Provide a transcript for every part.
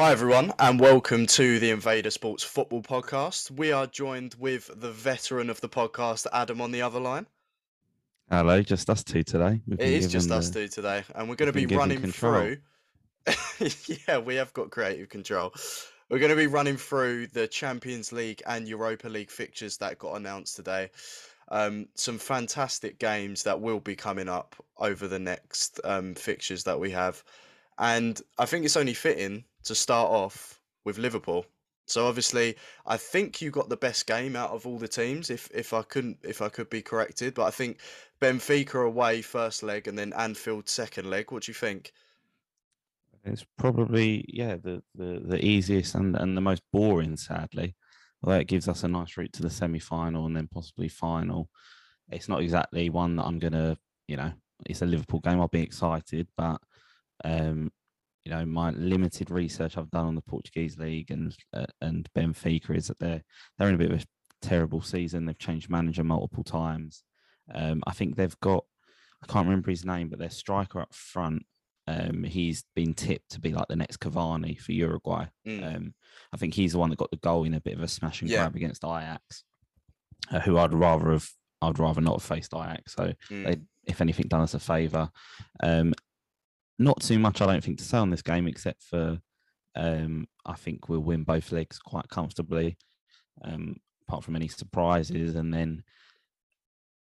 Hi, everyone, and welcome to the Invader Sports Football Podcast. We are joined with the veteran of the podcast, Adam, on the other line. Hello, just us two today. It is just us two today, and we're going to be running control. through. yeah, we have got creative control. We're going to be running through the Champions League and Europa League fixtures that got announced today. Um, some fantastic games that will be coming up over the next um, fixtures that we have. And I think it's only fitting to start off with Liverpool. So obviously, I think you got the best game out of all the teams. If if I couldn't, if I could be corrected, but I think Benfica away first leg and then Anfield second leg. What do you think? It's probably yeah the the, the easiest and and the most boring, sadly. Although it gives us a nice route to the semi final and then possibly final. It's not exactly one that I'm gonna you know. It's a Liverpool game. I'll be excited, but um, you know, my limited research I've done on the Portuguese league and uh, and Benfica is that they're they're in a bit of a terrible season. They've changed manager multiple times. Um, I think they've got I can't remember his name, but their striker up front. Um, he's been tipped to be like the next Cavani for Uruguay. Mm. Um, I think he's the one that got the goal in a bit of a smash and yeah. grab against Ajax, uh, who I'd rather have I'd rather not have faced Ajax. So mm. they, if anything, done us a favour. Um, not too much, I don't think, to say on this game, except for um, I think we'll win both legs quite comfortably, um, apart from any surprises. And then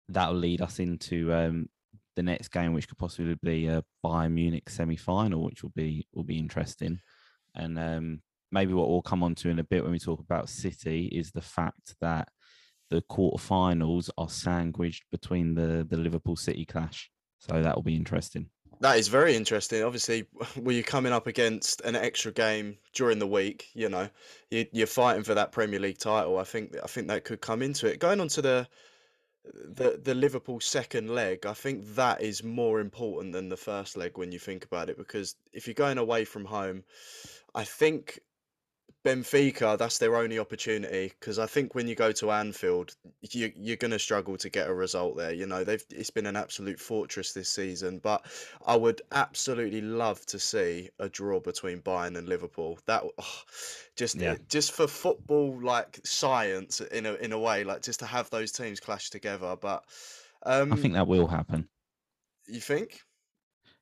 that'll lead us into um, the next game, which could possibly be a Bayern Munich semi-final, which will be will be interesting. And um, maybe what we'll come on to in a bit when we talk about City is the fact that the quarterfinals are sandwiched between the the Liverpool City clash. So that will be interesting. That is very interesting. Obviously, were you coming up against an extra game during the week, you know, you, you're fighting for that Premier League title. I think I think that could come into it. Going on to the the the Liverpool second leg, I think that is more important than the first leg when you think about it. Because if you're going away from home, I think Benfica, that's their only opportunity because I think when you go to Anfield, you, you're going to struggle to get a result there. You know, they've it's been an absolute fortress this season, but I would absolutely love to see a draw between Bayern and Liverpool. That oh, just yeah. just for football like science in a in a way, like just to have those teams clash together. But um, I think that will happen. You think?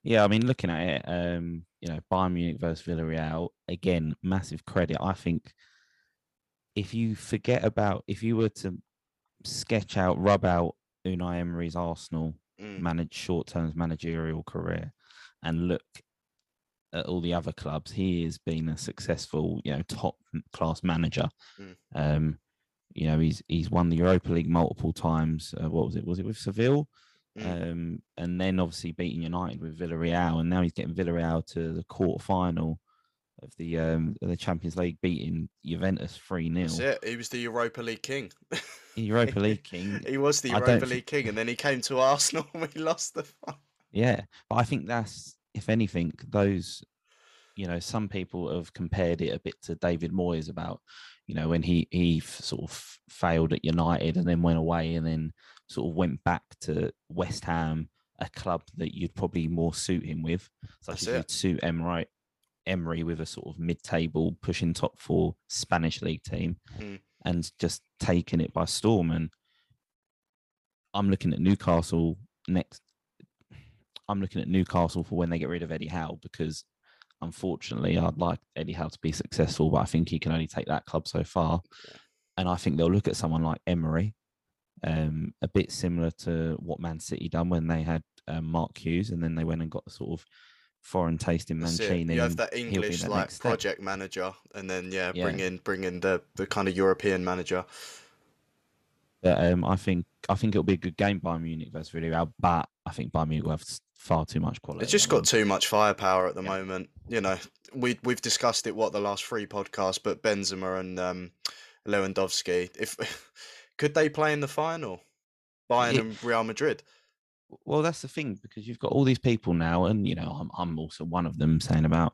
Yeah, I mean, looking at it, um, you know, Bayern Munich versus Villarreal, again, massive credit. I think if you forget about, if you were to sketch out, rub out Unai Emery's Arsenal mm. managed short term managerial career and look at all the other clubs, he has been a successful, you know, top class manager. Mm. Um, you know, he's he's won the Europa League multiple times. Uh, what was it? Was it with Seville? Mm. Um, and then obviously beating United with Villarreal, and now he's getting Villarreal to the quarter final of the um, of the Champions League, beating Juventus three 0 He was the Europa League king. Europa League king. he was the Europa League king, and then he came to Arsenal and we lost the. Yeah, but I think that's if anything, those you know, some people have compared it a bit to David Moyes about, you know, when he he sort of failed at United and then went away and then sort of went back to West Ham, a club that you'd probably more suit him with. So think you'd suit Emery, Emery with a sort of mid-table pushing top four Spanish league team, mm. and just taking it by storm. And I'm looking at Newcastle next. I'm looking at Newcastle for when they get rid of Eddie Howe because unfortunately I'd like Eddie Howe to be successful, but I think he can only take that club so far. And I think they'll look at someone like Emery, um, a bit similar to what Man City done when they had um, Mark Hughes, and then they went and got the sort of foreign taste in Mancini. You have that English that like project step. manager, and then yeah, yeah, bring in bring in the the kind of European manager. But um, I think I think it'll be a good game Bayern Munich versus Villarreal, but I think Bayern Munich will have far too much quality. It's just got too much firepower at the yeah. moment. You know, we we've discussed it what the last three podcasts, but Benzema and um, Lewandowski, if could they play in the final? Bayern and Real Madrid. Well, that's the thing because you've got all these people now, and you know, I'm I'm also one of them saying about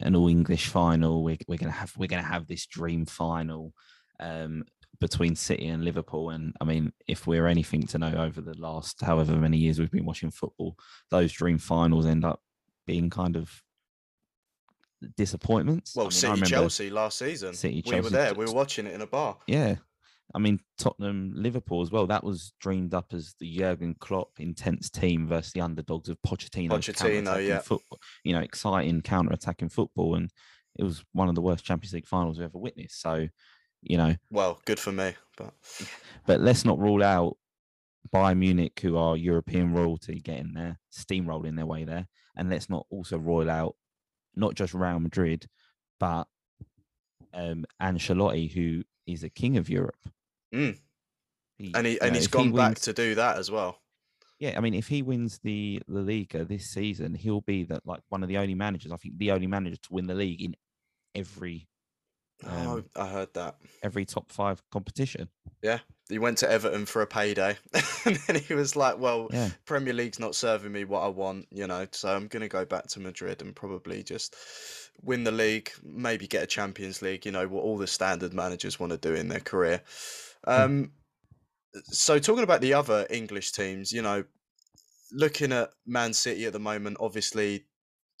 an all English final. We're we're gonna have we're gonna have this dream final um, between City and Liverpool. And I mean, if we're anything to know over the last however many years we've been watching football, those dream finals end up being kind of disappointments. Well, I mean, City remember Chelsea last season. City, we were there. We were watching it in a bar. Yeah. I mean, Tottenham, Liverpool as well. That was dreamed up as the Jurgen Klopp intense team versus the underdogs of Pochettino. Pochettino, yeah. Football, you know, exciting counter-attacking football, and it was one of the worst Champions League finals we've ever witnessed. So, you know, Well, good for me, but but let's not rule out Bayern Munich, who are European royalty, getting there, steamrolling their way there, and let's not also rule out not just Real Madrid, but um, Ancelotti, who is a king of Europe. Mm. He- and he and know, he's if he gone back to do that as well. Yeah, I mean, if he wins the La Liga this season, he'll be that like one of the only managers. I think the only manager to win the league in every oh, Um, I heard that. every top five competition. Yeah. He went to Everton for a payday, and then he was like, "Well, Yeah, Premier League's not serving me what I want, you know, so I'm going to go back to Madrid and probably just win the league, maybe get a Champions League, you know, what all the standard managers want to do in their career. Um, so, talking about the other English teams, you know, looking at Man City at the moment, obviously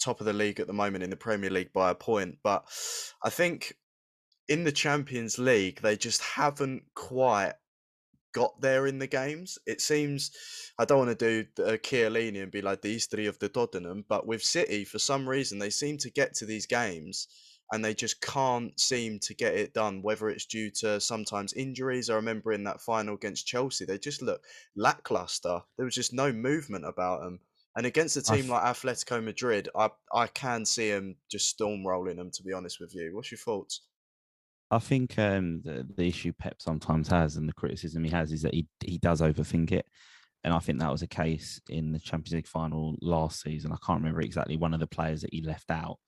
top of the league at the moment in the Premier League by a point, but I think in the Champions League, they just haven't quite got there in the games. It seems I don't want to do a uh, Chiellini and be like the history of the Tottenham, but with City, for some reason, they seem to get to these games and they just can't seem to get it done. Whether it's due to sometimes injuries, I remember in that final against Chelsea, they just look lackluster. There was just no movement about them. And against a team like Atletico Madrid, I I can see them just storm rolling them. To be honest with you, what's your thoughts? I think um, the, the issue Pep sometimes has and the criticism he has is that he he does overthink it, and I think that was a case in the Champions League final last season. I can't remember exactly one of the players that he left out,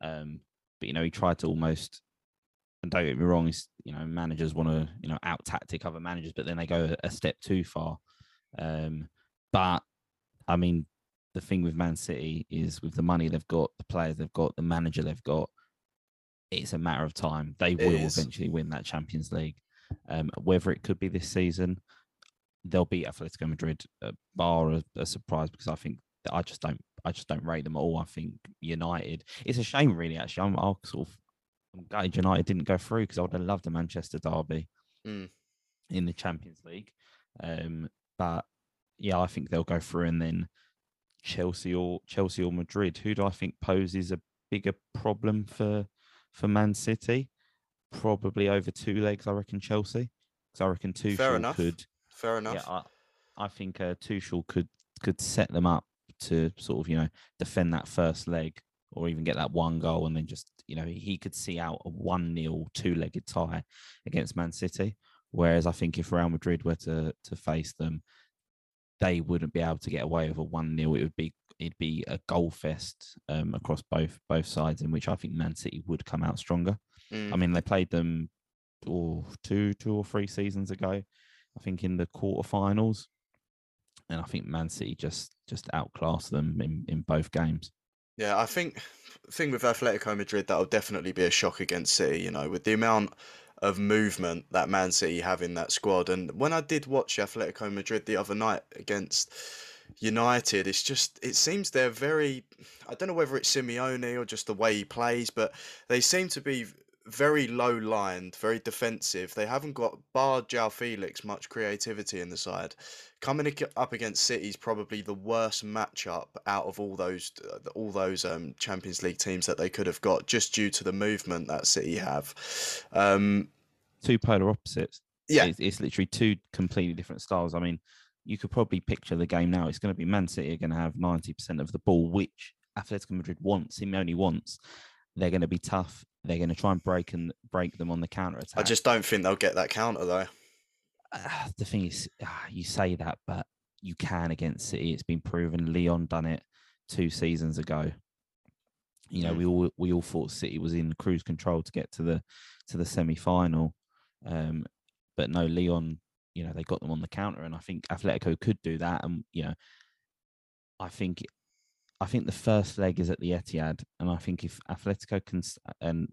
um, but you know he tried to almost. And don't get me wrong, you know managers want to you know out tactic other managers, but then they go a, a step too far. Um, but I mean, the thing with Man City is with the money they've got, the players they've got, the manager they've got, it's a matter of time. They will is. eventually win that Champions League. Um, whether it could be this season, they'll beat Atletico Madrid, uh, bar a, a surprise because I think that I just don't, I just don't rate them at all. I think United. It's a shame, really. Actually, I'm, I'll sort of, I'm gutted United didn't go through because I would have loved a Manchester derby Mm. in the Champions League. Um, but yeah, I think they'll go through, and then Chelsea or Chelsea or Madrid. Who do I think poses a bigger problem for for Man City? Probably over two legs, I reckon Chelsea. Because I reckon Tuchel enough. could. Fair enough. Yeah, I, I think uh, Tuchel could could set them up to sort of you know defend that first leg or even get that one goal and then just you know he could see out a one 0 two legged tie against Man City. Whereas I think if Real Madrid were to to face them, they wouldn't be able to get away with a one 0 It would be it'd be a goal fest um, across both both sides, in which I think Man City would come out stronger. Mm. I mean, they played them or oh, two, two or three seasons ago. I think in the quarterfinals, and I think Man City just just outclassed them in, in both games. Yeah, I think thing with Atletico Madrid that'll definitely be a shock against City. You know, with the amount of movement that Man City have in that squad, and when I did watch Atletico Madrid the other night against United, it's just it seems they're very. I don't know whether it's Simeone or just the way he plays, but they seem to be very low lined, very defensive. They haven't got bar João Felix much creativity in the side. Coming up against City is probably the worst matchup out of all those all those um, Champions League teams that they could have got, just due to the movement that City have. Um, Two polar opposites. yeah, It's, it's literally two completely different styles. I mean, you could probably picture the game now. It's going to be Man City are going to have 90% of the ball, which Atletico Madrid wants, Simeone wants. They're going to be tough. They're going to try and break and break them on the counter attack. I just don't think they'll get that counter though. uh, the thing is, ah, you say that, but you can against City. It's been proven. Lyon done it two seasons ago. You know, Mm. we all we all thought City was in cruise control to get to the to the semi final, um, but no, Lyon. You know, they got them on the counter, and I think Atletico could do that. And you know, I think I think the first leg is at the Etihad, and I think if Atletico can, and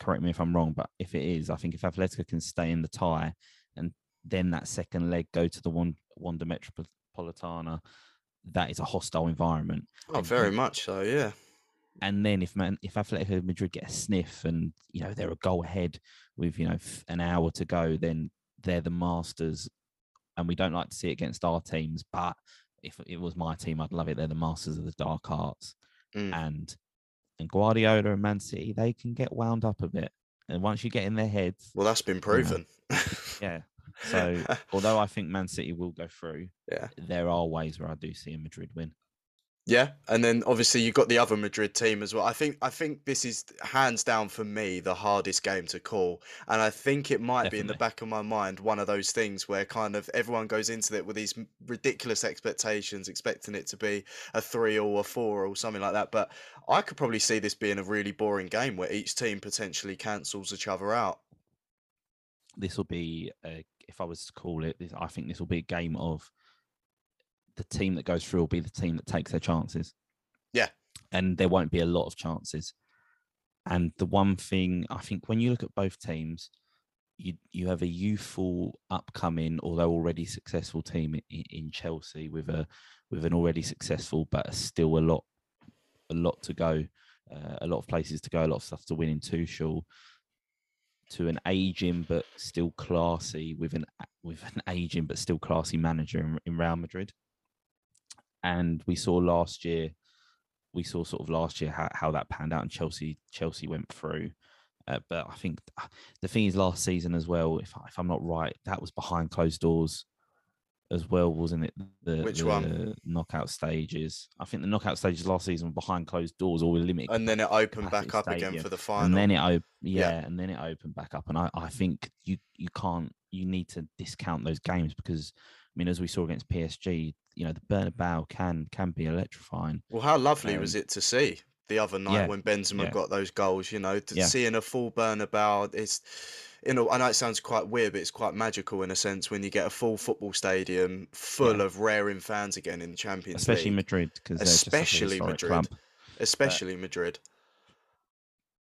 correct me if I'm wrong, but if it is, I think if Atletico can stay in the tie, and then that second leg go to the one Wanda Metropolitano, that is a hostile environment. Oh, And very much so. Yeah. and then if man if Atletico Madrid get a sniff and you know they're a goal ahead with you know an hour to go, then they're the masters, and we don't like to see it against our teams. But if it was my team, I'd love it. They're the masters of the dark arts, mm. and and Guardiola and Man City they can get wound up a bit, and once you get in their heads, well, that's been proven. You know, yeah. So although I think Man City will go through, yeah, there are ways where I do see a Madrid win. Yeah, and then obviously you've got the other Madrid team as well. I think I think this is hands down for me the hardest game to call, and I think it might be in the back of my mind one of those things where kind of everyone goes into it with these ridiculous expectations, expecting it to be a three or a four or something like that. But I could probably see this being a really boring game where each team potentially cancels each other out. This will be, a, if I was to call it, this, I think this will be a game of the team that goes through will be the team that takes their chances. Yeah. And there won't be a lot of chances. And the one thing I think when you look at both teams, you you have a youthful, upcoming, although already successful team in, in Chelsea with a with an already successful, but still a lot a lot to go, uh, a lot of places to go, a lot of stuff to win in Tuchel. To an aging but still classy with an with an aging but still classy manager in, in Real Madrid and we saw last year, we saw sort of last year how, how that panned out, and Chelsea Chelsea went through. Uh, but I think the thing is, last season as well, if if I'm not right, that was behind closed doors as well, wasn't it? The, Which the one? Knockout stages. I think the knockout stages last season were behind closed doors or limited. And then it opened back up stadium. again for the final. And then it op- yeah, yeah, and then it opened back up. And I, I think you you can't you need to discount those games because I mean, as we saw against PSG, you know the Bernabeu can can be electrifying. Well, how lovely um, was it to see the other night yeah, when Benzema yeah. got those goals? You know, to yeah. seeing a full Bernabeu, it's you know, I know it sounds quite weird, but it's quite magical in a sense when you get a full football stadium full of raring fans again in the Champions especially League. Madrid, because especially Madrid, club. especially but, Madrid.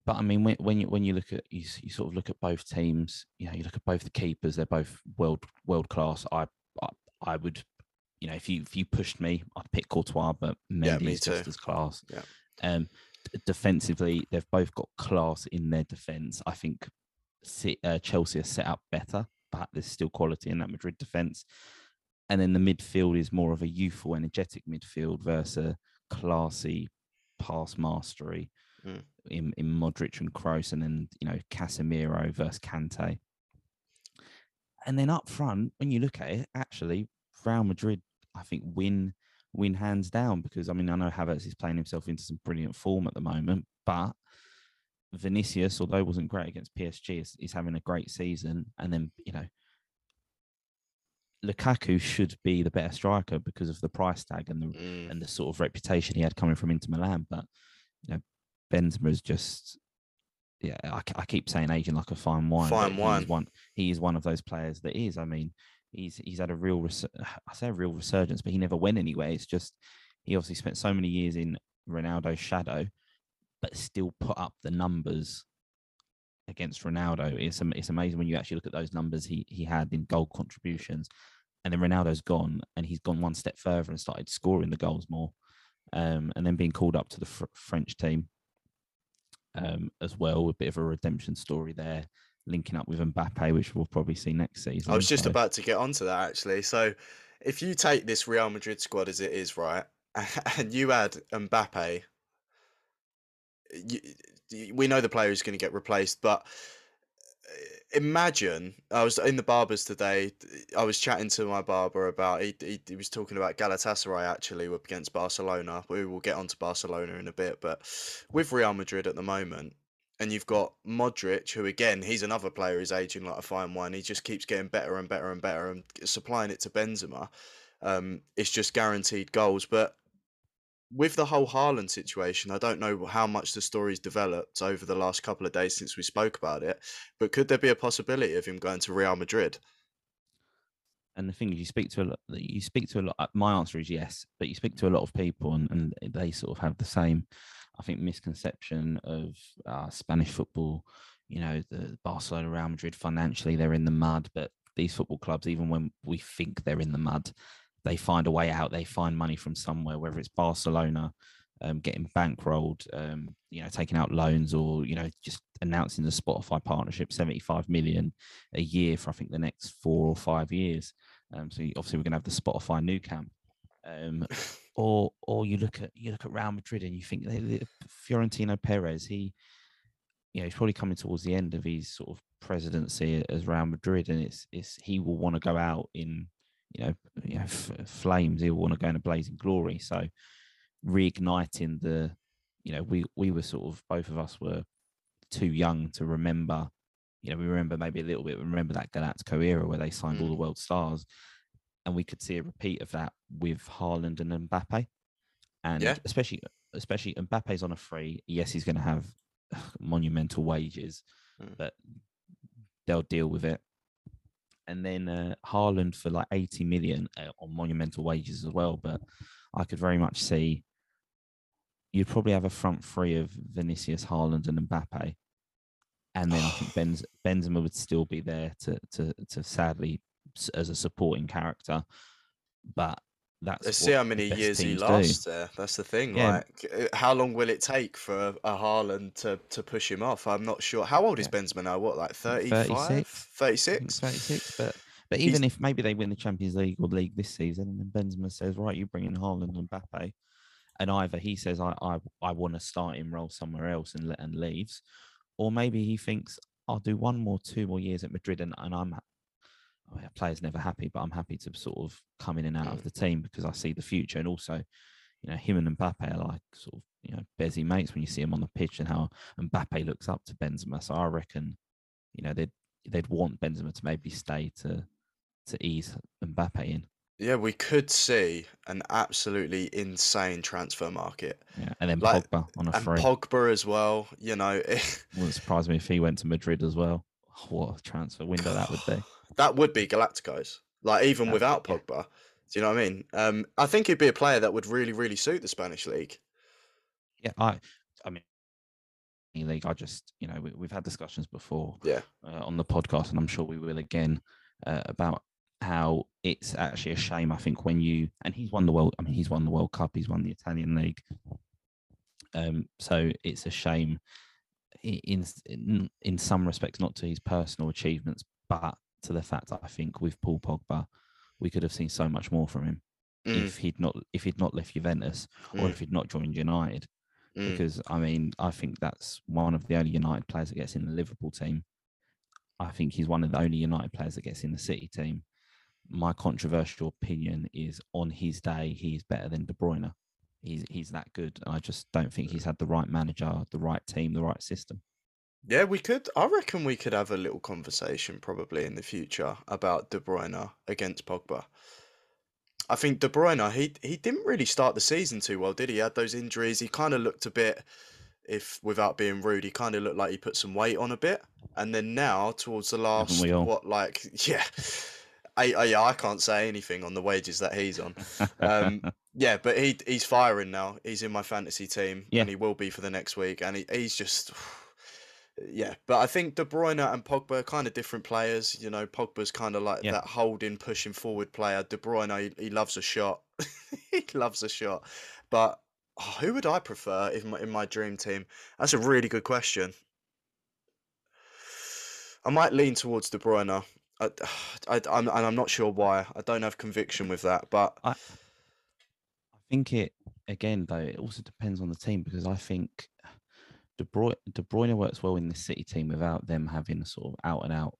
But I mean, when, when you when you look at you, you sort of look at both teams, you know, you look at both the keepers; they're both world world class. I I, I would you know, if you if you pushed me, I'd pick Courtois, but maybe yeah, just as class. Yeah. Um, defensively, they've both got class in their defense. I think uh, Chelsea are set up better, but there's still quality in that Madrid defense. And then the midfield is more of a youthful, energetic midfield versus a classy pass mastery mm. in, in Modric and Kroos, and then you know Casemiro versus Kante. And then up front, when you look at it, actually Real Madrid I think win win hands down because I mean I know Havertz is playing himself into some brilliant form at the moment, but Vinicius, although wasn't great against PSG, is, is having a great season. And then you know Lukaku should be the better striker because of the price tag and the mm. and the sort of reputation he had coming from Inter Milan. But you know, Benzema is just yeah. I, I keep saying aging like a fine wine. Fine wine. He is one. He is one of those players that is. I mean, he's he's had a real res- I say a real resurgence, but he never went anywhere. It's just he obviously spent so many years in Ronaldo's shadow, but still put up the numbers against Ronaldo. It's it's amazing when you actually look at those numbers he he had in goal contributions, and then Ronaldo's gone and he's gone one step further and started scoring the goals more, um, and then being called up to the fr- French team. Um, as well, a bit of a redemption story there linking up with Mbappe, which we'll probably see next season. I was just so. about to get onto that actually. So, if you take this Real Madrid squad as it is, right, and you add Mbappe, you, we know the player is going to get replaced, but uh, imagine I was in the barbers today. I was chatting to my barber about he, he, he was talking about Galatasaray actually up against Barcelona. We will get onto Barcelona in a bit, but with Real Madrid at the moment, and you've got Modric, who again, he's another player who's aging like a fine wine. He just keeps getting better and better and better, and supplying it to Benzema. Um, it's just guaranteed goals. But with the whole Haaland situation, I don't know how much the story's developed over the last couple of days since we spoke about it. But could there be a possibility of him going to Real Madrid? And the thing is, you speak to a lot. You speak to a lot. My answer is yes, but you speak to a lot of people, and, and they sort of have the same I think, misconception of uh, Spanish football. You know, the Barcelona, Real Madrid, financially they're in the mud, but these football clubs, even when we think they're in the mud, they find a way out. They find money from somewhere, whether it's Barcelona, um, getting bankrolled, um, you know, taking out loans or, you know, just announcing the Spotify partnership, 75 million a year for, I think, the next four or five years. Um, so obviously we're going to have the Spotify Nou Camp. Um, or, or you look at you look at Real Madrid and you think Florentino Perez, he, you know, he's probably coming towards the end of his sort of presidency as Real Madrid, and it's it's he will want to go out in, you know, you know, f- flames. He will want to go in a blazing glory. So reigniting the you know we we were sort of both of us were too young to remember you know we remember maybe a little bit remember that galactico era where they signed mm. all the world stars and we could see a repeat of that with Haaland and Mbappe and yeah. especially especially Mbappe's on a free yes he's going to have monumental wages mm. but they'll deal with it and then uh, Haaland for like 80 million uh, on monumental wages as well but I could very much see you'd probably have a front three of Vinicius, Haaland, and Mbappe, and then I think Benz, Benzema would still be there to to to sadly as a supporting character, but that's Let's see how many years he lasts there. That's the thing. Yeah. Like, uh, how long will it take for a, Haaland to, to push him off? I'm not sure. How old is yeah. Benzema now? What, like 35? 36? 36? 36, but but even He's... if maybe they win the Champions League or league this season, and then Benzema says, "Right, you bring in Haaland and Mbappe," and either he says I I, I want to start him role somewhere else and and leaves, or maybe he thinks I'll do one more two more years at Madrid and, and I'm oh, yeah, players never happy, but I'm happy to sort of come in and out of mm. the team because I see the future and also. You know, him and Mbappe are like sort of, you know, busy mates when you see him on the pitch and how Mbappe looks up to Benzema. So I reckon, you know, they'd they'd want Benzema to maybe stay to to ease Mbappe in. Yeah, we could see an absolutely insane transfer market. Yeah, and then Like, Pogba on a and free. Pogba as well. You know, it Wouldn't surprise me if he went to Madrid as well. What a transfer window that would be. that would be Galacticos. Like even Yeah, without yeah. Pogba. Do you know what I mean? Um, I think he'd be a player that would really, really suit the Spanish league. Yeah, I, I mean, league. I just, you know, we, we've had discussions before Yeah. uh, on the podcast, and I'm sure we will again uh, about how it's actually a shame. I think when you and he's won the world. I mean, he's won the World Cup. He's won the Italian league. Um, so it's a shame in, in in some respects, not to his personal achievements, but to the fact that I think with Paul Pogba, we could have seen so much more from him mm. if he'd not if he'd not left Juventus mm. or if he'd not joined United. Mm. Because I mean, I think that's one of the only United players that gets in the Liverpool team. I think he's one of the only United players that gets in the City team my controversial opinion is on his day, he's better than De Bruyne. He's he's that good. I just don't think he's had the right manager, the right team, the right system. Yeah, we could. I reckon we could have a little conversation probably in the future about De Bruyne against Pogba. I think De Bruyne, he he didn't really start the season too well, did he? He had those injuries. He kind of looked a bit, if without being rude, he kind of looked like he put some weight on a bit. And then now, towards the last, what like, yeah, I, I, yeah, I can't say anything on the wages that he's on. Um, yeah, but he he's firing now. He's in my fantasy team, yeah. and he will be for the next week. And he, he's just, yeah. But I think De Bruyne and Pogba are kind of different players. You know, Pogba's kind of like yeah. that holding, pushing forward player. De Bruyne, he, he loves a shot. he loves a shot. But oh, who would I prefer in my in my dream team? That's a really good question. I might lean towards De Bruyne. I, I, I'm, and I'm not sure why. I don't have conviction with that, but I, I think it again though. It also depends on the team because I think De Bruyne, De Bruyne works well in the City team without them having a sort of out and out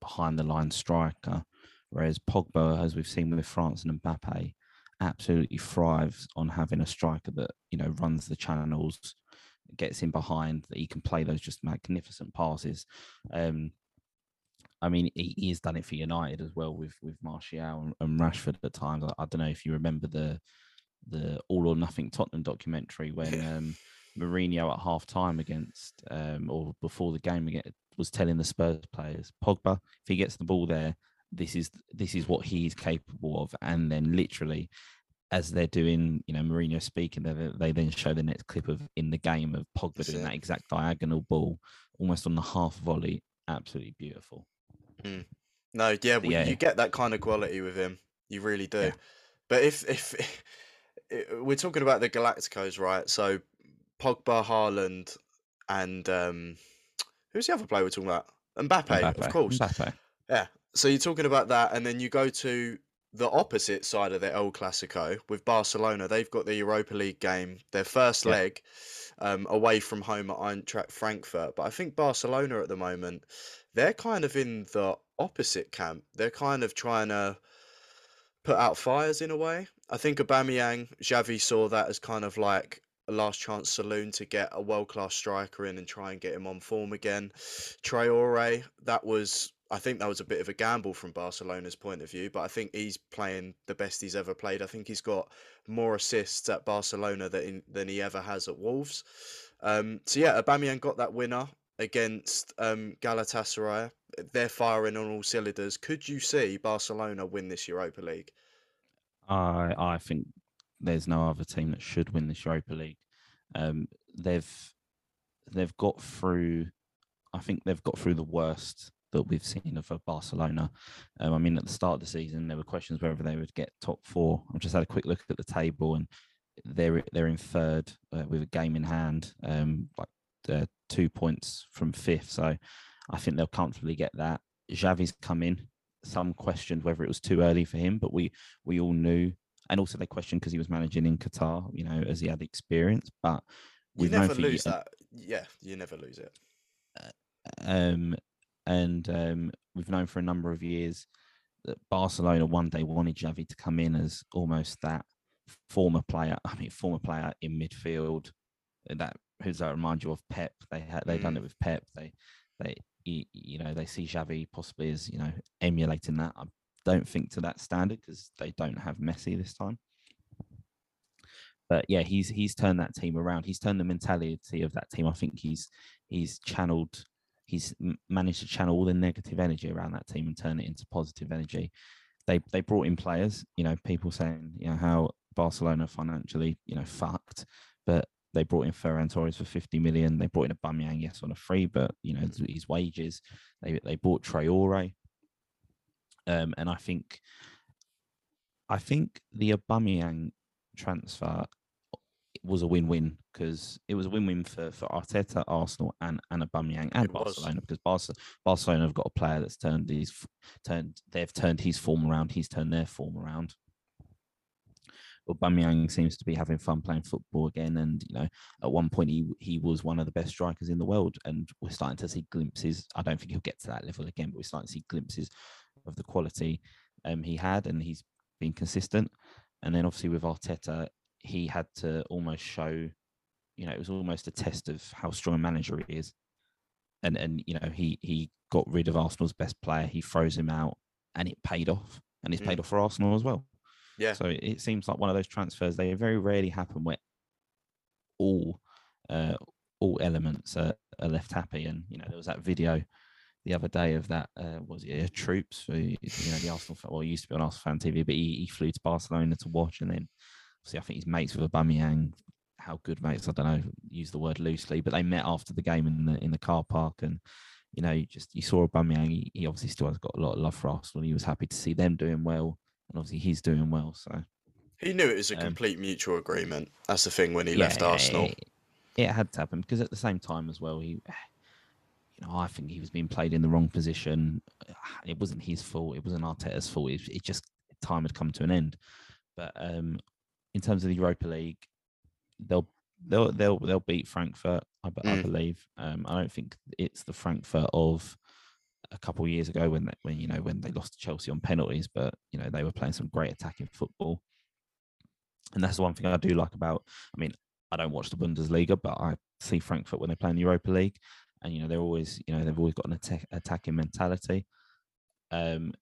behind the line striker, whereas Pogba, as we've seen with France and Mbappe, absolutely thrives on having a striker that you know runs the channels, gets in behind, that he can play those just magnificent passes. Um, I mean, he, he's done it for United as well with with Martial and, and Rashford at times. I, I, don't know if you remember the the All or Nothing Tottenham documentary when um, Mourinho at half time against um, or before the game again was telling the Spurs players, Pogba, if he gets the ball there, this is this is what he's capable of, and then literally. As they're doing, you know, Mourinho speaking, they, they then show the next clip of in the game of Pogba doing that exact diagonal ball, almost on the half volley. Absolutely beautiful. Mm. No, yeah, yeah, you get that kind of quality with him. You really do. Yeah. But if if we're talking about the Galacticos, right? So Pogba, Haaland, and um, who's the other player we're talking about? Mbappe, Mbappe. of course. Mbappe. Yeah. So you're talking about that, and then you go to the opposite side of the El Clasico with Barcelona. They've got the Europa League game, their first Yeah. leg, um, away from home at Eintracht Frankfurt. But I think Barcelona at the moment, they're kind of in the opposite camp. They're kind of trying to put out fires in a way. I think Aubameyang, Xavi saw that as kind of like a last chance saloon to get a world class striker in and try and get him on form again. Traore, that was I think that was a bit of a gamble from Barcelona's point of view, but I think he's playing the best he's ever played. I think he's got more assists at Barcelona than than he ever has at Wolves. Um, so yeah, Aubameyang got that winner against um, Galatasaray. They're firing on all cylinders. Could you see Barcelona win this Europa League? I I think there's no other team that should win this Europa League. Um, they've they've got through. I think they've got through the worst that we've seen of Barcelona. Um, I mean, at the start of the season, there were questions whether they would get top four. I've just had a quick look at the table, and they're they're in third uh, with a game in hand, um, like uh, two points from fifth. So I think they'll comfortably get that. Xavi's come in. Some questioned whether it was too early for him, but we we all knew, and also they questioned because he was managing in Qatar, you know, as he had experience. But we've never lose ye- that. Yeah, you never lose it. um, and um, we've known for a number of years that Barcelona one day wanted Xavi to come in as almost that former player. I mean, former player in midfield. uh, That who does that remind you of Pep? They had they done Mm. it with Pep. They they you know they see Xavi possibly as you know emulating that. I don't think to that standard because they don't have Messi this time. But yeah, he's he's turned that team around. He's turned the mentality of that team. I think he's he's channeled he's managed to channel all the negative energy around that team and turn it into positive energy. They they brought in players, you know, people saying you know how Barcelona financially you know fucked, but they brought in Ferran Torres for 50 million. They brought in Aubameyang, yes, on a free, but you know Mhm. his wages. They they bought Traore, um, and I think I think the Aubameyang transfer was a win-win because it was a win-win for, for Arteta, Arsenal, and and Aubameyang and It was. Barcelona because Barca, Barcelona have got a player that's turned his turned they've turned his form around. He's turned their form around. Aubameyang seems to be having fun playing football again, and you know, at one point he he was one of the best strikers in the world, and we're starting to see glimpses. I don't think he'll get to that level again, but we're starting to see glimpses of the quality um, he had, and he's been consistent. And then obviously with Arteta, he had to almost show, you know, it was almost a test of how strong a manager he is. And and you know, he he got rid of Arsenal's best player, he froze him out, and it paid off, and it's Mm. paid off for Arsenal as well. Yeah. So it, seems like one of those transfers. They very rarely happen where all uh, all elements are, are left happy. And you know, there was that video the other day of that uh, was it uh, Troopz for you know the Arsenal fan, well he used to be on Arsenal fan TV, but he, he flew to Barcelona to watch, and then obviously I think he's mates with Aubameyang. How good mates? I don't know. Use the word loosely, but they met after the game in the in the car park, and you know, you just you saw Aubameyang. He, he obviously still has got a lot of love for Arsenal. He was happy to see them doing well, and obviously he's doing well. So He knew it was a Um, complete mutual agreement. That's the thing when he Yeah, left Arsenal. It, it had to happen because at the same time as well, he, you know, I think he was being played in the wrong position. It wasn't his fault. It wasn't Arteta's fault. It, it just time had come to an end. But um, in terms of the Europa League, they'll they'll they'll they'll beat Frankfurt. I, I Mm. believe. Um, I don't think it's the Frankfurt of a couple of years ago when they, when you know when they lost to Chelsea on penalties, but you know they were playing some great attacking football. And that's the one thing I do like about. I mean, I don't watch the Bundesliga, but I see Frankfurt when they play in the Europa League, and you know they're always you know they've always got an attack, attacking mentality. Um,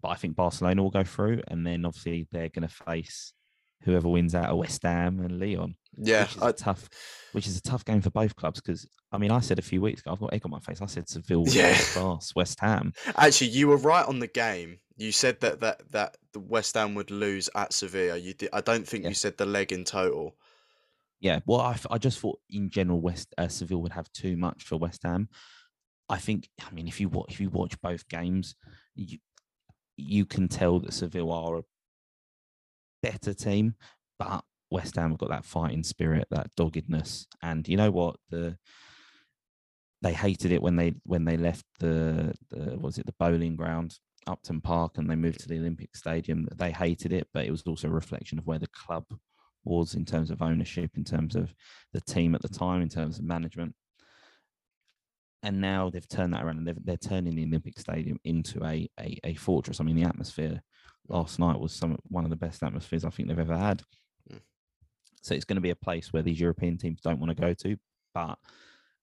but I think Barcelona will go through, and then obviously they're going to face whoever wins out of West Ham and Lyon, Yeah, which is I, a tough, which is a tough game for both clubs. Because I mean, I said a few weeks ago, I've got egg on my face. I said Seville would Yeah. West Ham. actually, you were right on the game. You said that that that the West Ham would lose at Sevilla. You did. I don't think Yeah. you said the leg in total. Yeah, well, I just thought in general West uh, Seville would have too much for West Ham. I think, I mean, if you watch if you watch both games, you you can tell that Seville are a better team, but West Ham have got that fighting spirit, that doggedness, and you know what the they hated it when they when they left the, the was it the Boleyn ground Upton Park and they moved to the Olympic Stadium. They hated it, but it was also a reflection of where the club was in terms of ownership, in terms of the team at the time, in terms of management. And now they've turned that around and they're, turning the Olympic Stadium into a, a, a fortress. I mean, the atmosphere last night was some one of the best atmospheres I think they've ever had. Mm. So it's going to be a place where these European teams don't want to go to, but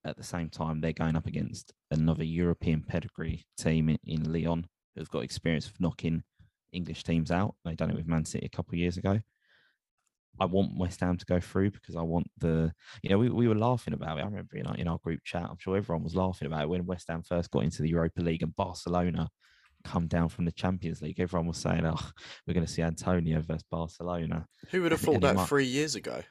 at the same time they're going up against another European pedigree team in, in Lyon who've got experience of knocking English teams out. They done it with Man City a couple of years ago. I want West Ham to go through because I want the, you know, we, we were laughing about it. I remember in our, in our group chat, I'm sure everyone was laughing about it when West Ham first got into the Europa League and Barcelona come down from the Champions League. Everyone was saying, oh, we're going to see Antonio versus Barcelona. Who would have thought that three years ago?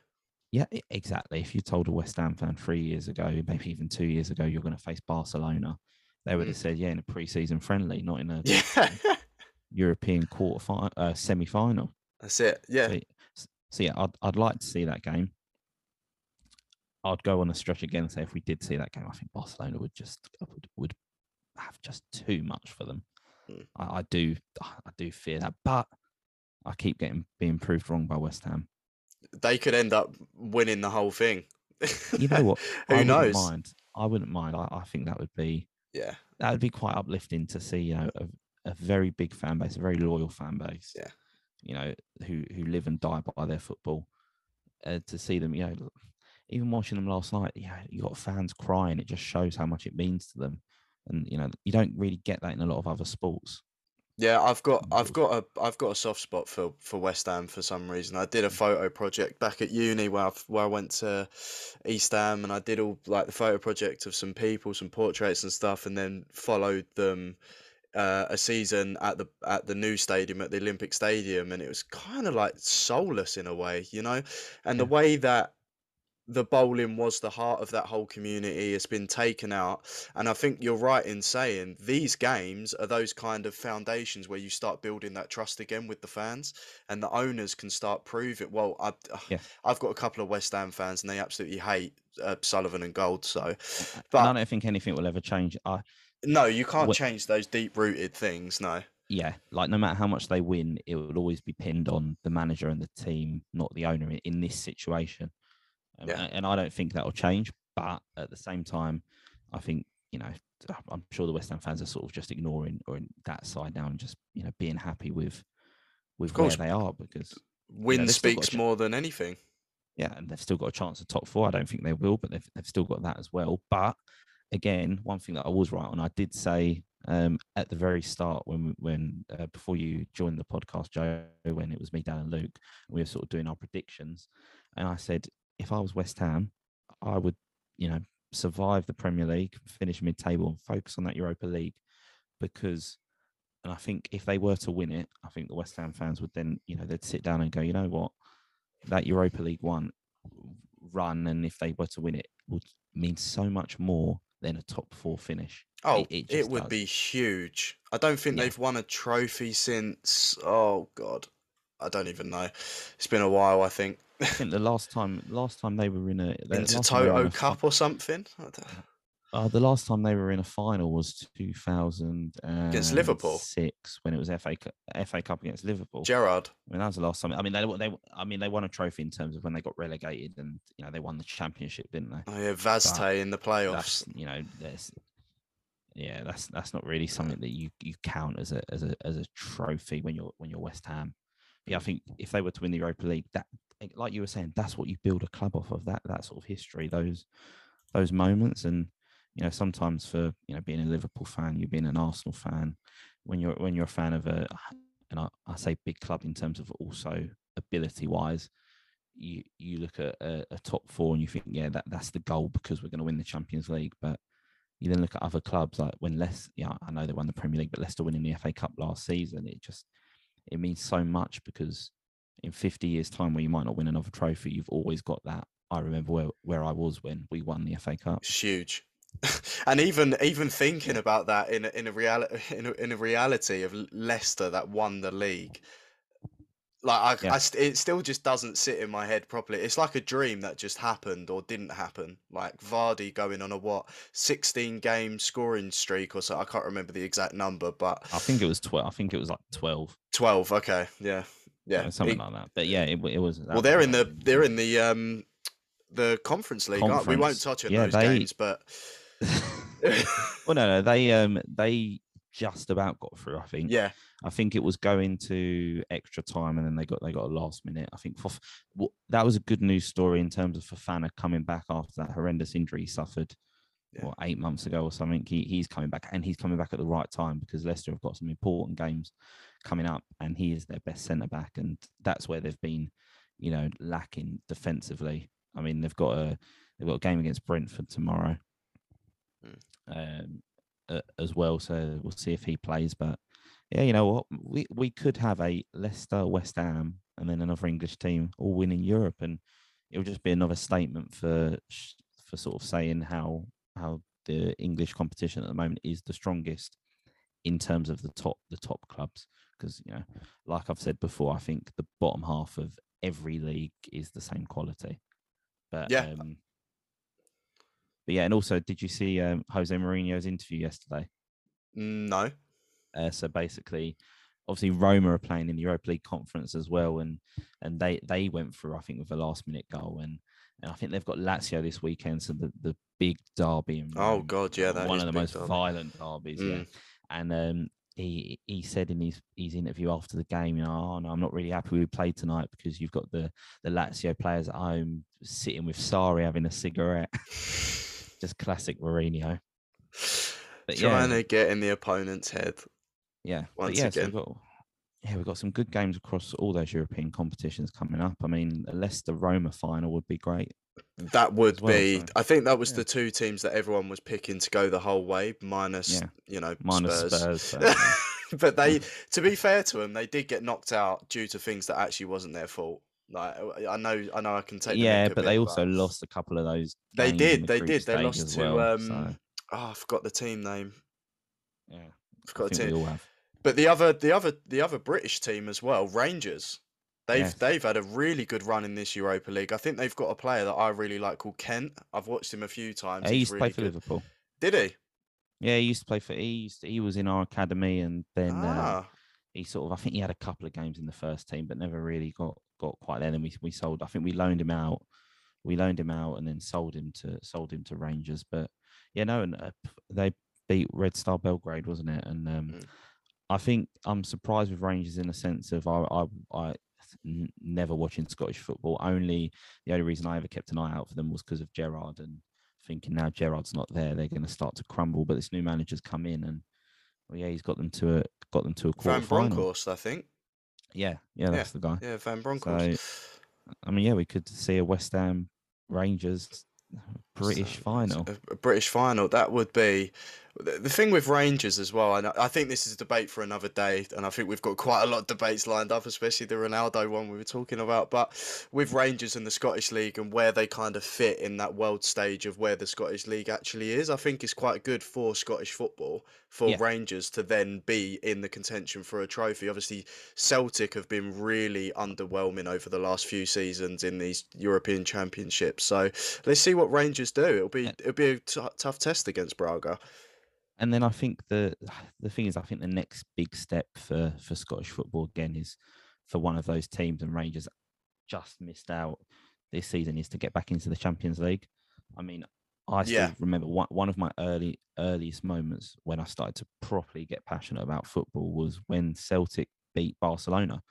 Yeah, exactly. If you told a West Ham fan three years ago, maybe even two years ago, you're going to face Barcelona, they would have mm. said, yeah, in a pre-season friendly, not in a yeah. European quarter final, uh, semi-final. That's it. Yeah. So, so, yeah, I'd I'd like to see that game. I'd go on a stretch again and say if we did see that game, I think Barcelona would just would, would have just too much for them. Mm. I, I do I do fear that, but I keep getting being proved wrong by West Ham. They could end up winning the whole thing. you know what? Who I knows? Mind. I wouldn't mind. I, I think that would be yeah, that would be quite uplifting to see. You know, a, a very big fan base, a very loyal fan base. Yeah, you know, who who live and die by their football. Uh, to see them, you know, even watching them last night, yeah, you got fans crying. It just shows how much it means to them, and you know, you don't really get that in a lot of other sports. Yeah, I've got I've got a I've got a soft spot for for West Ham for some reason. I did a photo project back at uni where I, where I went to East Ham and I did all like the photo project of some people, some portraits and stuff, and then followed them uh, a season at the at the new stadium at the Olympic Stadium, and it was kind of like soulless in a way, you know. And the way that the Boleyn was the heart of that whole community has been taken out and i think you're right in saying these games are those kind of foundations where you start building that trust again with the fans and the owners can start proving well i've, yeah. I've got a couple of west ham fans and they absolutely hate uh, sullivan and gold so but and i don't think anything will ever change I, no you can't wh- change those deep rooted things no yeah, like no matter how much they win, it will always be pinned on the manager and the team, not the owner in, in this situation. Um, yeah. And I don't think that'll change. But at the same time, I think, you know, I'm sure the West Ham fans are sort of just ignoring or in that side now and just, you know, being happy with with where they are because win you know, speaks more than anything. Yeah, and they've still got a chance of top four. I don't think they will, but they've, they've still got that as well. But again, one thing that I was right on, I did say um, at the very start when when uh, before you joined the podcast, Joe, when it was me, Dan, and Luke, we were sort of doing our predictions, and I said if I was West Ham, I would, you know, survive the Premier League, finish mid-table, and focus on that Europa League, because, and I think if they were to win it, I think the West Ham fans would then, you know, they'd sit down and go, you know what, that Europa League one run, and if they were to win it, would mean so much more than a top four finish. Oh, it, it, it would does. be huge. I don't think yeah. they've won a trophy since. Oh God, I don't even know. It's been a while. I think. I think the last time, last time they were in a Intertoto Cup or something. Uh, the last time they were in a final was 2000 against Liverpool six when it was FA FA Cup against Liverpool. Gerrard. I mean that was the last time. I mean they they I mean they won a trophy in terms of when they got relegated and you know they won the championship, didn't they? Oh yeah, Vazte but in the playoffs. You know, there's yeah, that's that's not really something that you you count as a as a as a trophy when you're when you're West Ham. Yeah, I think if they were to win the Europa League, that like you were saying, that's what you build a club off of that that sort of history, those those moments. And you know, sometimes for you know being a Liverpool fan, you being an Arsenal fan, when you're when you're a fan of a and I, I say big club in terms of also ability wise, you you look at a, a, top four and you think, yeah, that that's the goal because we're going to win the Champions League. But you then look at other clubs like when less, yeah, I know they won the Premier League, but Leicester winning the FA Cup last season, it just it means so much because in 50 years' time, where you might not win another trophy, you've always got that. I remember where, where I was when we won the FA Cup. It's huge. and even even thinking about that in a, in a reality in a, in a reality of Leicester that won the league, Like I, Yeah. I st- it still just doesn't sit in my head properly. It's like a dream that just happened or didn't happen. Like Vardy going on a what, 16 game scoring streak or so. I can't remember the exact number, but I think it was twelve. I think it was like twelve, 12. Okay, yeah, yeah. yeah, something It- like that. But yeah, it, it was. that well, they're in the they're in the um the conference league. aren't we? We won't touch on Yeah, those they- games, but well, no, no, they um they just about got through. I think. yeah, I think it was going to extra time, and then they got they got a last minute. I think well, that was a good news story in terms of Fofana coming back after that horrendous injury he suffered. Yeah. What eight months ago or something? He he's coming back, and he's coming back at the right time because Leicester have got some important games coming up, and he is their best centre back, and that's where they've been, you know, lacking defensively. I mean, they've got a they've got a game against Brentford tomorrow, um, uh, as well. So we'll see if he plays, but yeah, you know what? We we could have a Leicester, West Ham, and then another English team all winning Europe, and it would just be another statement for for sort of saying how how the English competition at the moment is the strongest in terms of the top the top clubs. Because you know, like I've said before, I think the bottom half of every league is the same quality. But Yeah. um, but yeah, and also, did you see um, Jose Mourinho's interview yesterday? no, Uh, so basically, obviously Roma are playing in the Europa League conference as well, and and they they went through I think with a last minute goal, and and I think they've got Lazio this weekend, so the the big derby. Oh, God, yeah, that one of the most derby. violent derbies. Yeah, Mm. and um. He, he said in his, his interview after the game, you know, oh no, I'm not really happy we played tonight because you've got the the Lazio players at home sitting with Sarri having a cigarette. Just classic Mourinho. But yeah, trying to get in the opponent's head. Yeah, once yeah, so again. we've got yeah, we've got some good games across all those European competitions coming up. I mean, a Leicester Roma final would be great. That would well, be. so- I think that was yeah. the two teams that everyone was picking to go the whole way, minus Yeah. you know Minus Spurs. Spurs. but they, to be fair to them, they did get knocked out due to things that actually wasn't their fault. Like I know, I know, I can take. yeah, but bit, they also lost a couple of those. They did, the they did. They lost to, well, um, so, Oh, I forgot the team name. yeah, I I forgot the team. we all have. But the other, the other, the other British team as well, Rangers. They've Yes. they've had a really good run in this Europa League. I think they've got a player that I really like called Kent. I've watched him a few times. Uh, he used to really play for good. Liverpool. Did he? Yeah, he used to play for. He used to- he was in our academy, and then uh, ah, he sort of. I think he had a couple of games in the first team, but never really got got quite there. Then we we sold. I think we loaned him out. We loaned him out and then sold him to sold him to Rangers. But yeah, no, and uh, they beat Red Star Belgrade, wasn't it? And um, Mm. I think I'm surprised with Rangers in a sense of I I, I n- never watching Scottish football. Only the only reason I ever kept an eye out for them was because of Gerrard and thinking now Gerrard's not there, they're going to start to crumble. But this new manager's come in and well, yeah, he's got them to a got them to a quarter Van. Bronckhorst, I think. Yeah, yeah, that's the guy. Yeah, Van Bronckhorst. I mean, yeah, we could see a West Ham Rangers British So, final. A, British final. That would be the, thing with Rangers as well. And I, I think this is a debate for another day. And I think we've got quite a lot of debates lined up, especially the Ronaldo one we were talking about. But with Rangers and the Scottish League and where they kind of fit in that world stage of where the Scottish League actually is, I think is quite good for Scottish football for Yeah. Rangers to then be in the contention for a trophy. Obviously, Celtic have been really underwhelming over the last few seasons in these European Championships. So let's see what Rangers do. It'll be Yeah. it'll be a t- tough test against Braga. And then I think the the thing is, I think the next big step for for Scottish football again is for one of those teams, and Rangers just missed out this season is to get back into the Champions League. I mean, I still Yeah. remember one one of my early earliest moments when I started to properly get passionate about football was when Celtic beat Barcelona.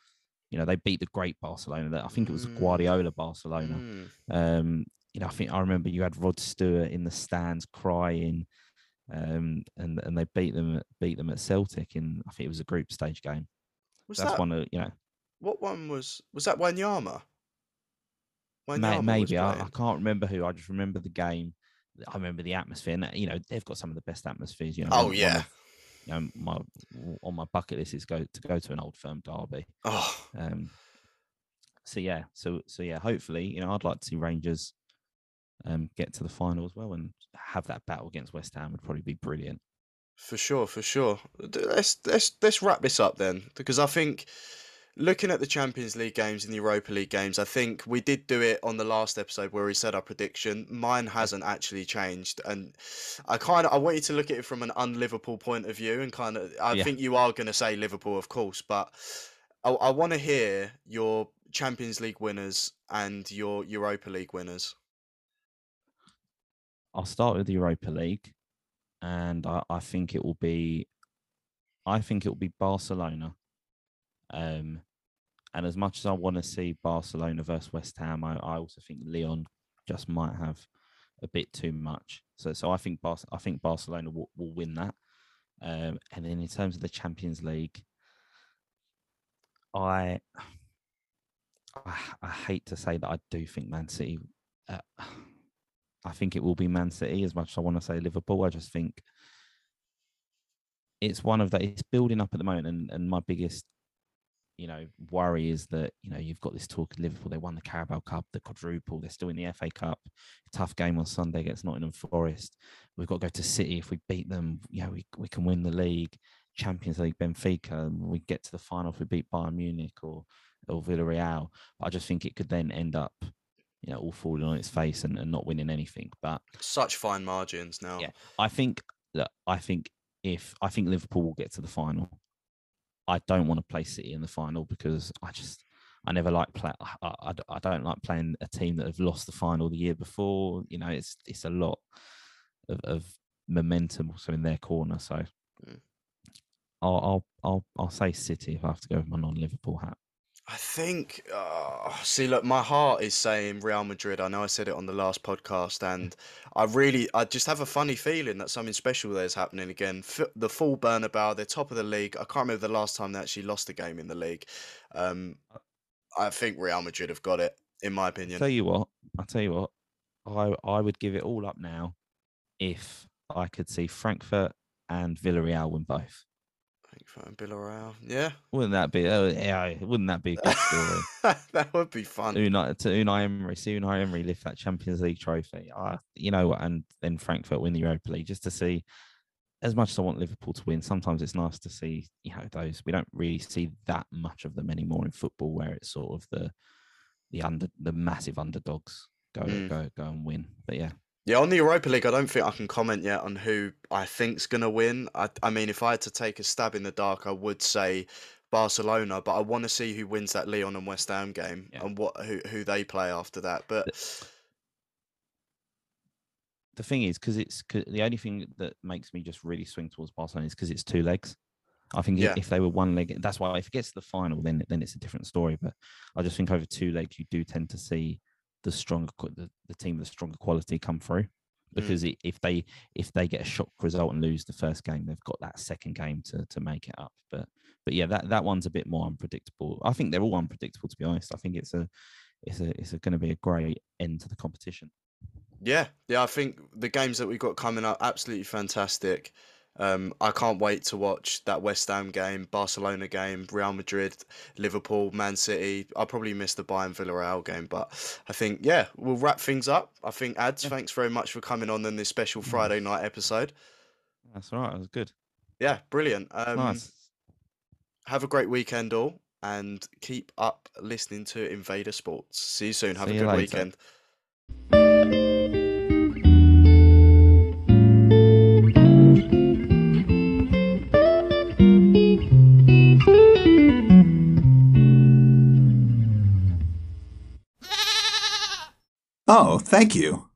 You know, they beat the great Barcelona. I think it was Mm. Guardiola Barcelona. Mm. Um, you know, I think I remember you had Rod Stewart in the stands crying, um, and and they beat them beat them at Celtic in I think it was a group stage game. Was That's that one of you know what one was? Was that Wanyama? Wanyama maybe I, I can't remember who. I just remember the game. I remember the atmosphere. And, you know, they've got some of the best atmospheres. You know, Oh, yeah. of, you know, my on my bucket list is go to go to an old firm derby. Oh, Um, so yeah, so so yeah, hopefully, you know, I'd like to see Rangers um get to the final as well and have that battle against West Ham would probably be brilliant. for sure, for sure. Let's let's let's wrap this up then, because I think looking at the Champions League games and the Europa League games, I think we did do it on the last episode where we said our prediction. Mine hasn't actually changed, and I kind of I want you to look at it from an un-Liverpool point of view, and kind of I Yeah. think you are going to say Liverpool, of course, but I, I want to hear your Champions League winners and your Europa League winners. I'll start with the Europa League, and I, I think it will be, I think it will be Barcelona. Um, and as much as I want to see Barcelona versus West Ham, I, I also think Lyon just might have a bit too much. So, so I think Bar- I think Barcelona will, will win that. Um, and then in terms of the Champions League, I, I, I hate to say that I do think Man City. Uh, I think it will be Man City as much as I want to say Liverpool. I just think it's one of that it's building up at the moment, and, and my biggest you know worry is that you know you've got this talk of Liverpool. They won the Carabao Cup, the quadruple. They're still in the FA Cup. Tough game on Sunday against Nottingham Forest. We've got to go to City. If we beat them, know we we can win the league. Champions League, Benfica, we get to the final if we beat Bayern Munich or or Villarreal. But I just think it could then end up, you know, all falling on its face and, and not winning anything. But Such fine margins now. Yeah. I think that I think if I think Liverpool will get to the final, I don't want to play City in the final because I just I never like play. I, I, I don't like playing a team that have lost the final the year before. You know, it's it's a lot of, of momentum also in their corner. So Mm. I'll, I'll I'll I'll say City if I have to go with my non-Liverpool hat. I think, uh, see, look, my heart is saying Real Madrid. I know I said it on the last podcast, and I really, I just have a funny feeling that something special there is happening again. F the full Bernabeu, they're top of the league. I can't remember the last time they actually lost a game in the league. Um, I think Real Madrid have got it, in my opinion. Tell you what, I'll tell you what, I I would give it all up now if I could see Frankfurt and Villarreal win both. And Villarreal, yeah, Wouldn't that be? Oh, yeah, wouldn't that be a good story? that would be fun. Unai to Unai Emery, see Unai Emery lift that Champions League trophy. I, you know, and then Frankfurt win the Europa League, just to see. As much as I want Liverpool to win, sometimes it's nice to see, you know, those. We don't really see that much of them anymore in football, where it's sort of the, the under, the massive underdogs go Mm. go go and win. But yeah, Yeah, on the Europa League, I don't think I can comment yet on who I think's gonna win. I, I mean, if I had to take a stab in the dark, I would say Barcelona, but I want to see who wins that Lyon and West Ham game Yeah. and what who who they play after that. But the thing is, because it's the only thing that makes me just really swing towards Barcelona is because it's two legs. I think Yeah. if they were one leg, that's why if it gets to the final, then then it's a different story. But I just think over two legs, you do tend to see the stronger the, the team with the stronger quality come through. Mm. Because i if they if they get a shock result and lose the first game, they've got that second game to to make it up. But but yeah, that that one's a bit more unpredictable. I think they're all unpredictable to be honest. I think it's a it's a it's going to be a great end to the competition. yeah, yeah, I think the games that we've got coming up absolutely fantastic. Um, I can't wait to watch that West Ham game, Barcelona game, Real Madrid, Liverpool, Man City. I'll probably miss the Bayern Villarreal game, but I think yeah, we'll wrap things up. I think ads. Yeah. Thanks very much for coming on in this special Mm. Friday night episode. That's all right. That was good. Yeah, brilliant. Um, nice. Have a great weekend, all, and keep up listening to Invader Sports. See you soon. Have See a good later. weekend. Thank you.